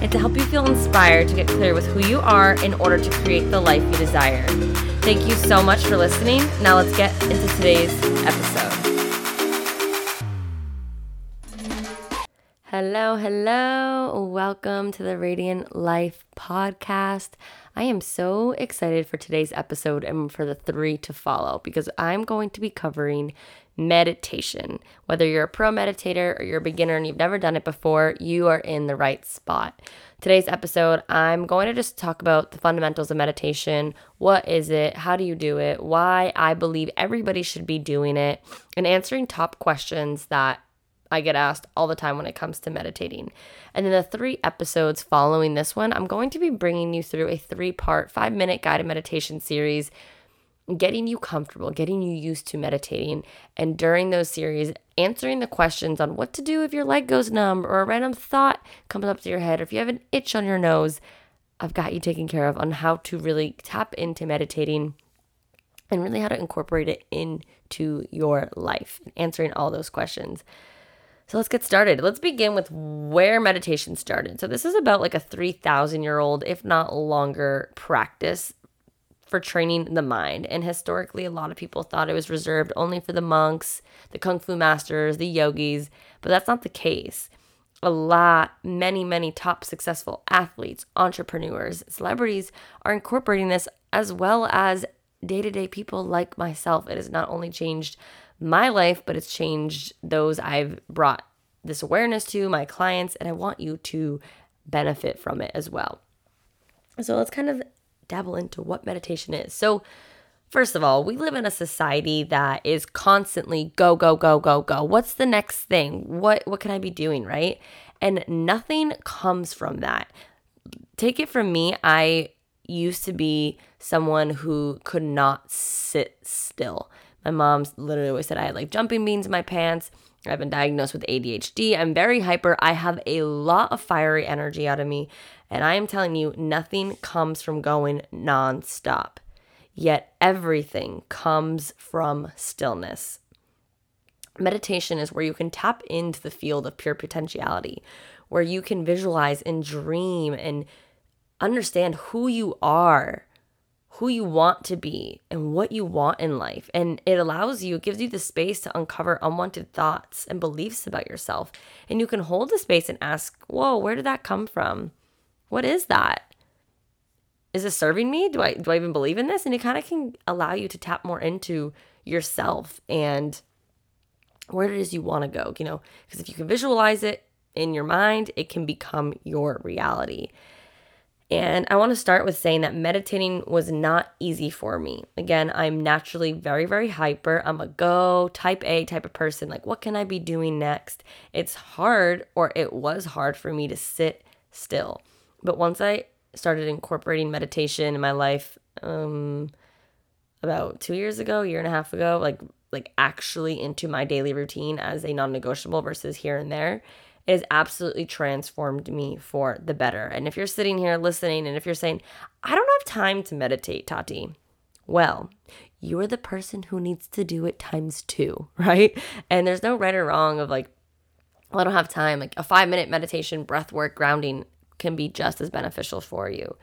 and to help you feel inspired to get clear with who you are in order to create the life you desire. Thank you so much for listening. Now let's get into today's episode. Hello, hello. Welcome to the Radiant Life podcast. I am so excited for today's episode and for the three to follow because I'm going to be covering meditation. Whether you're a pro meditator or you're a beginner and you've never done it before, you are in the right spot. Today's episode, I'm going to just talk about the fundamentals of meditation. What is it? How do you do it? Why I believe everybody should be doing it, and answering top questions that I get asked all the time when it comes to meditating. And then the three episodes following this one, I'm going to be bringing you through a three part, five minute guided meditation series getting you comfortable, getting you used to meditating, and during those series, answering the questions on what to do if your leg goes numb or a random thought comes up to your head, or if you have an itch on your nose, I've got you taken care of on how to really tap into meditating and really how to incorporate it into your life, answering all those questions. So let's get started. Let's begin with where meditation started. So, this is about like a 3,000 year old, if not longer, practice for training the mind. And historically, a lot of people thought it was reserved only for the monks, the kung fu masters, the yogis, but that's not the case. A lot, many, many top successful athletes, entrepreneurs, celebrities are incorporating this as well as day to day people like myself. It has not only changed my life, but it's changed those I've brought this awareness to, my clients, and I want you to benefit from it as well. So let's kind of dabble into what meditation is. So, first of all, we live in a society that is constantly go go go go go. What's the next thing? What what can I be doing, right? And nothing comes from that. Take it from me, I used to be someone who could not sit still. My mom literally always said I had like jumping beans in my pants. I've been diagnosed with ADHD. I'm very hyper. I have a lot of fiery energy out of me. And I am telling you, nothing comes from going nonstop. Yet everything comes from stillness. Meditation is where you can tap into the field of pure potentiality, where you can visualize and dream and understand who you are who you want to be and what you want in life. And it allows you, it gives you the space to uncover unwanted thoughts and beliefs about yourself. And you can hold the space and ask, Whoa, where did that come from? What is that? Is this serving me? Do I do I even believe in this? And it kind of can allow you to tap more into yourself and where it is you want to go, you know, because if you can visualize it in your mind, it can become your reality. And I want to start with saying that meditating was not easy for me. Again, I'm naturally very, very hyper. I'm a go type A type of person. Like, what can I be doing next? It's hard, or it was hard for me to sit still. But once I started incorporating meditation in my life, um, about two years ago, year and a half ago, like like actually into my daily routine as a non-negotiable versus here and there, it has absolutely transformed me for the better. And if you're sitting here listening and if you're saying, I don't have time to meditate, Tati, well, you're the person who needs to do it times two, right? And there's no right or wrong of like, well, I don't have time. Like a five minute meditation, breath work, grounding can be just as beneficial for you.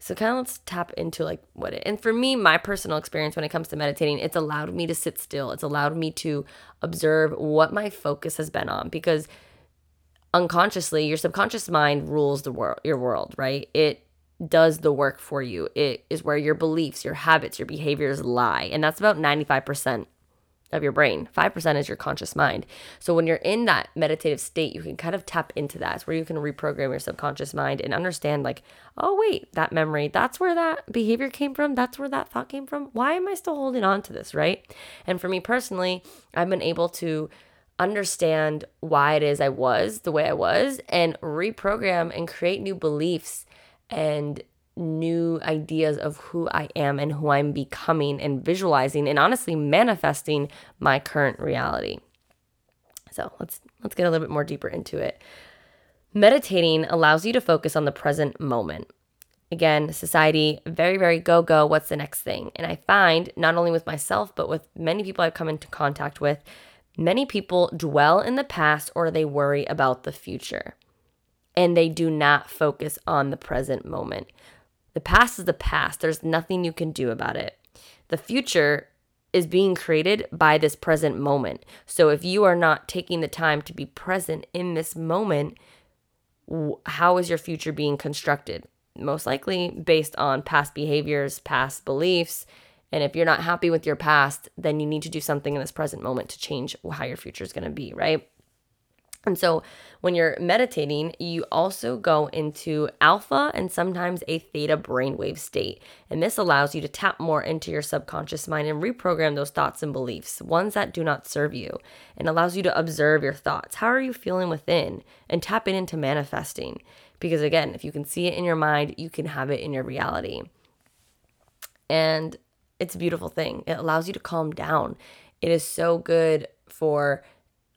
So kind of let's tap into like what it and for me, my personal experience when it comes to meditating, it's allowed me to sit still. It's allowed me to observe what my focus has been on because unconsciously your subconscious mind rules the world your world right it does the work for you it is where your beliefs your habits your behaviors lie and that's about 95% of your brain. 5% is your conscious mind. So when you're in that meditative state you can kind of tap into that. It's where you can reprogram your subconscious mind and understand like oh wait that memory that's where that behavior came from. That's where that thought came from. Why am i still holding on to this right? And for me personally i've been able to understand why it is I was the way I was and reprogram and create new beliefs and new ideas of who I am and who I'm becoming and visualizing and honestly manifesting my current reality. So, let's let's get a little bit more deeper into it. Meditating allows you to focus on the present moment. Again, society, very, very go, go, what's the next thing? And I find, not only with myself, but with many people I've come into contact with, many people dwell in the past or they worry about the future. And they do not focus on the present moment. The past is the past, there's nothing you can do about it. The future is being created by this present moment. So if you are not taking the time to be present in this moment, how is your future being constructed? Most likely based on past behaviors, past beliefs. And if you're not happy with your past, then you need to do something in this present moment to change how your future is going to be, right? And so when you're meditating, you also go into alpha and sometimes a theta brainwave state. And this allows you to tap more into your subconscious mind and reprogram those thoughts and beliefs, ones that do not serve you, and allows you to observe your thoughts. How are you feeling within? And tap it into manifesting. Because again, if you can see it in your mind, you can have it in your reality. And it's a beautiful thing. It allows you to calm down. It is so good for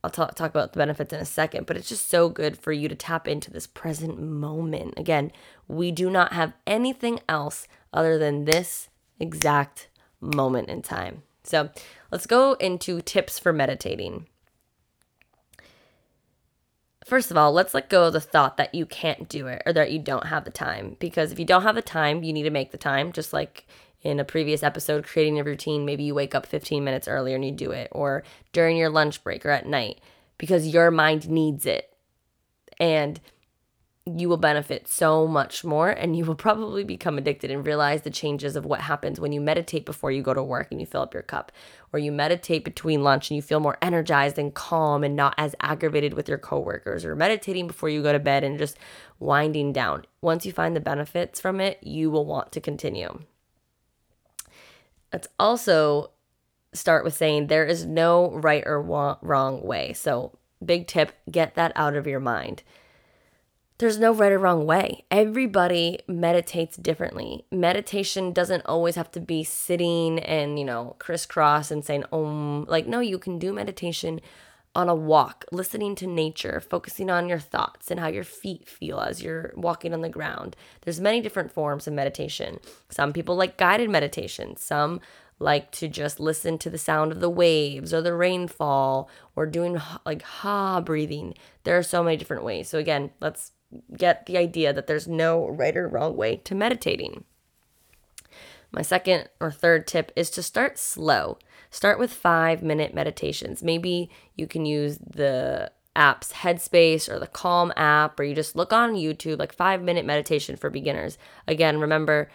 I'll talk, talk about the benefits in a second, but it's just so good for you to tap into this present moment. Again, we do not have anything else other than this exact moment in time. So let's go into tips for meditating. First of all, let's let go of the thought that you can't do it or that you don't have the time. Because if you don't have the time, you need to make the time, just like in a previous episode, creating a routine, maybe you wake up 15 minutes earlier and you do it, or during your lunch break or at night, because your mind needs it. And you will benefit so much more and you will probably become addicted and realize the changes of what happens when you meditate before you go to work and you fill up your cup or you meditate between lunch and you feel more energized and calm and not as aggravated with your coworkers or meditating before you go to bed and just winding down. Once you find the benefits from it you will want to continue Let's also start with saying there is no right or wrong way. So, big tip get that out of your mind. There's no right or wrong way. Everybody meditates differently. Meditation doesn't always have to be sitting and, you know, crisscross and saying, om. Like, no, you can do meditation on a walk, listening to nature, focusing on your thoughts and how your feet feel as you're walking on the ground. There's many different forms of meditation. Some people like guided meditation. Some like to just listen to the sound of the waves or the rainfall or doing like ha breathing. There are so many different ways. So again, let's get the idea that there's no right or wrong way to meditating. My second or third tip is to start slow. Start with five minute meditations. Maybe you can use the apps Headspace or the Calm app, or you just look on YouTube, like five minute meditation for beginners. Again, remember,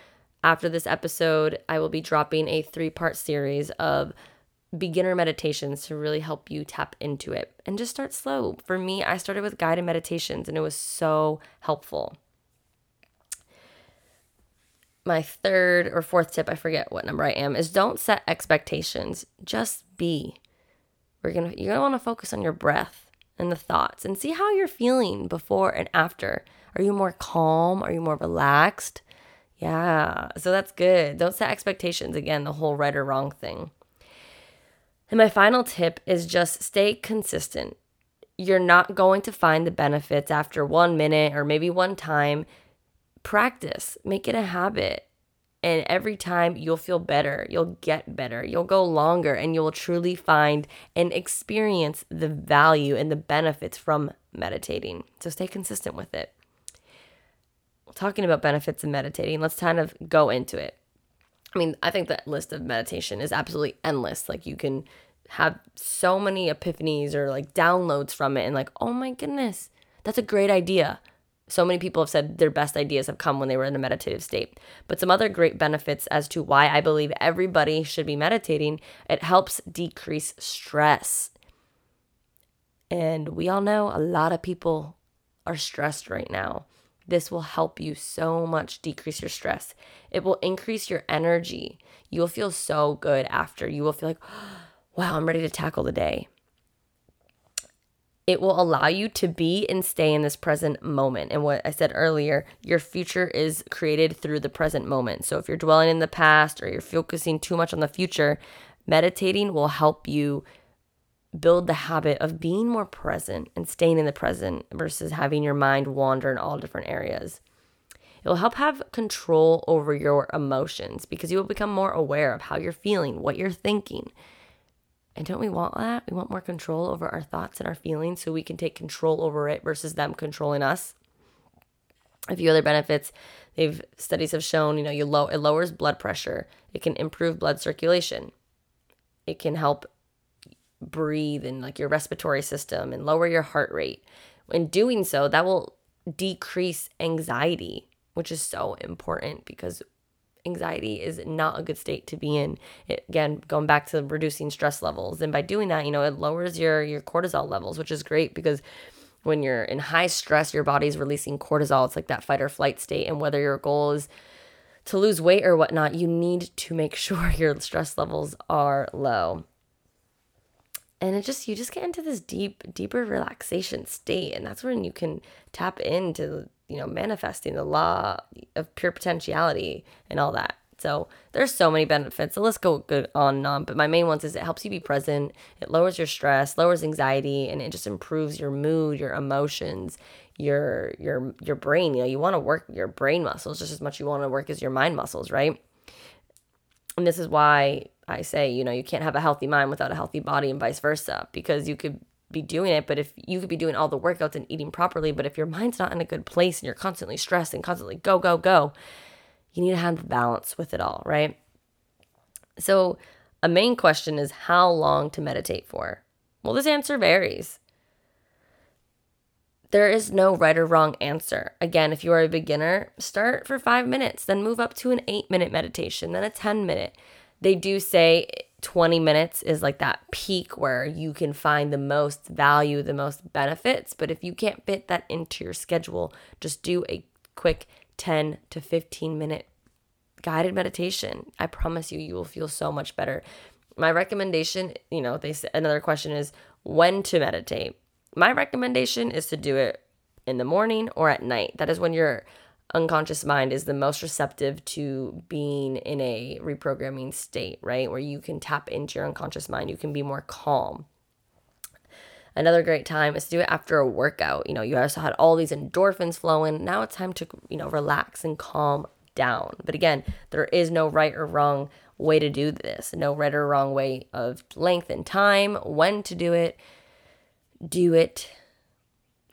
after this episode, I will be dropping a three part series of beginner meditations to really help you tap into it and just start slow. For me, I started with guided meditations and it was so helpful my third or fourth tip, I forget what number I am, is don't set expectations. Just be. We're gonna you're gonna want to focus on your breath and the thoughts and see how you're feeling before and after. Are you more calm? Are you more relaxed? Yeah, so that's good. Don't set expectations. Again, the whole right or wrong thing. And my final tip is just stay consistent. You're not going to find the benefits after one minute or maybe one time practice, make it a habit. And every time you'll feel better, you'll get better, you'll go longer, and you'll truly find and experience the value and the benefits from meditating. So stay consistent with it. Talking about benefits of meditating, let's kind of go into it. I mean, I think that list of meditation is absolutely endless. Like, you can have so many epiphanies or like downloads from it, and like, oh my goodness, that's a great idea. So many people have said their best ideas have come when they were in a meditative state. But some other great benefits as to why I believe everybody should be meditating it helps decrease stress. And we all know a lot of people are stressed right now. This will help you so much decrease your stress. It will increase your energy. You will feel so good after. You will feel like, wow, I'm ready to tackle the day. It will allow you to be and stay in this present moment. And what I said earlier, your future is created through the present moment. So if you're dwelling in the past or you're focusing too much on the future, meditating will help you build the habit of being more present and staying in the present versus having your mind wander in all different areas. It will help have control over your emotions because you will become more aware of how you're feeling, what you're thinking. And don't we want that? We want more control over our thoughts and our feelings so we can take control over it versus them controlling us. A few other benefits they've studies have shown, you know, you low it lowers blood pressure. It can improve blood circulation. It can help breathe and like your respiratory system and lower your heart rate. In doing so, that will decrease anxiety, which is so important because anxiety is not a good state to be in. It, again, going back to reducing stress levels, and by doing that, you know, it lowers your your cortisol levels, which is great because when you're in high stress, your body's releasing cortisol. It's like that fight or flight state, and whether your goal is to lose weight or whatnot, you need to make sure your stress levels are low. And it just you just get into this deep, deeper relaxation state, and that's when you can tap into you know, manifesting the law of pure potentiality and all that. So there's so many benefits. So let's go good on and on. But my main ones is it helps you be present, it lowers your stress, lowers anxiety, and it just improves your mood, your emotions, your your your brain. You know, you want to work your brain muscles just as much you want to work as your mind muscles, right? And this is why I say, you know, you can't have a healthy mind without a healthy body and vice versa, because you could be doing it but if you could be doing all the workouts and eating properly but if your mind's not in a good place and you're constantly stressed and constantly go go go you need to have the balance with it all right? So a main question is how long to meditate for? Well this answer varies. There is no right or wrong answer. Again if you are a beginner start for five minutes then move up to an eight minute meditation then a 10 minute. They do say 20 minutes is like that peak where you can find the most value, the most benefits. But if you can't fit that into your schedule, just do a quick 10 to 15 minute guided meditation. I promise you, you will feel so much better. My recommendation, you know, they say another question is when to meditate. My recommendation is to do it in the morning or at night. That is when you're unconscious mind is the most receptive to being in a reprogramming state, right? Where you can tap into your unconscious mind, you can be more calm. Another great time is to do it after a workout. You know, you also had all these endorphins flowing. Now it's time to, you know, relax and calm down. But again, there is no right or wrong way to do this, no right or wrong way of length and time, when to do it. Do it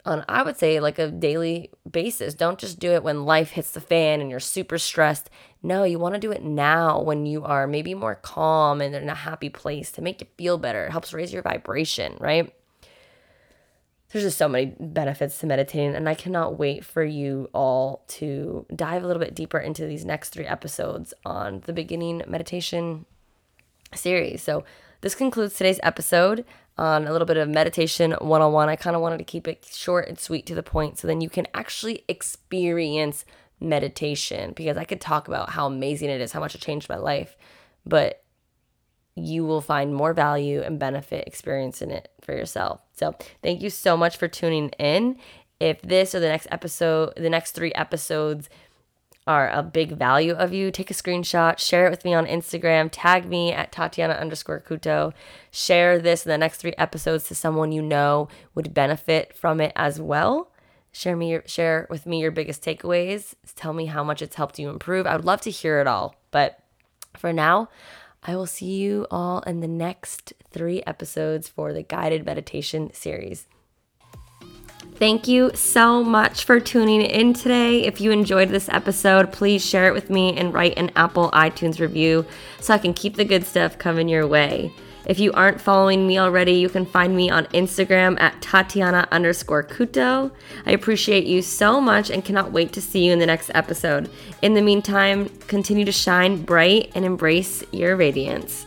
on I would say like a daily basis. Don't just do it when life hits the fan and you're super stressed. No, you want to do it now when you are maybe more calm and in a happy place to make you feel better. It helps raise your vibration, right? There's just so many benefits to meditating, and I cannot wait for you all to dive a little bit deeper into these next three episodes on the beginning meditation series. So, this concludes today's episode on a little bit of meditation one on one. I kind of wanted to keep it short and sweet to the point so then you can actually experience meditation because I could talk about how amazing it is, how much it changed my life, but you will find more value and benefit experiencing it for yourself. So, thank you so much for tuning in. If this or the next episode, the next three episodes, are a big value of you, take a screenshot, share it with me on Instagram, tag me at Tatiana underscore Couto. share this in the next three episodes to someone you know would benefit from it as well. Share me your, share with me your biggest takeaways. Tell me how much it's helped you improve. I would love to hear it all. But for now, I will see you all in the next three episodes for the guided meditation series. Thank you so much for tuning in today. If you enjoyed this episode, please share it with me and write an Apple iTunes review so I can keep the good stuff coming your way. If you aren't following me already, you can find me on Instagram at Tatiana underscore Couto. I appreciate you so much and cannot wait to see you in the next episode. In the meantime, continue to shine bright and embrace your radiance.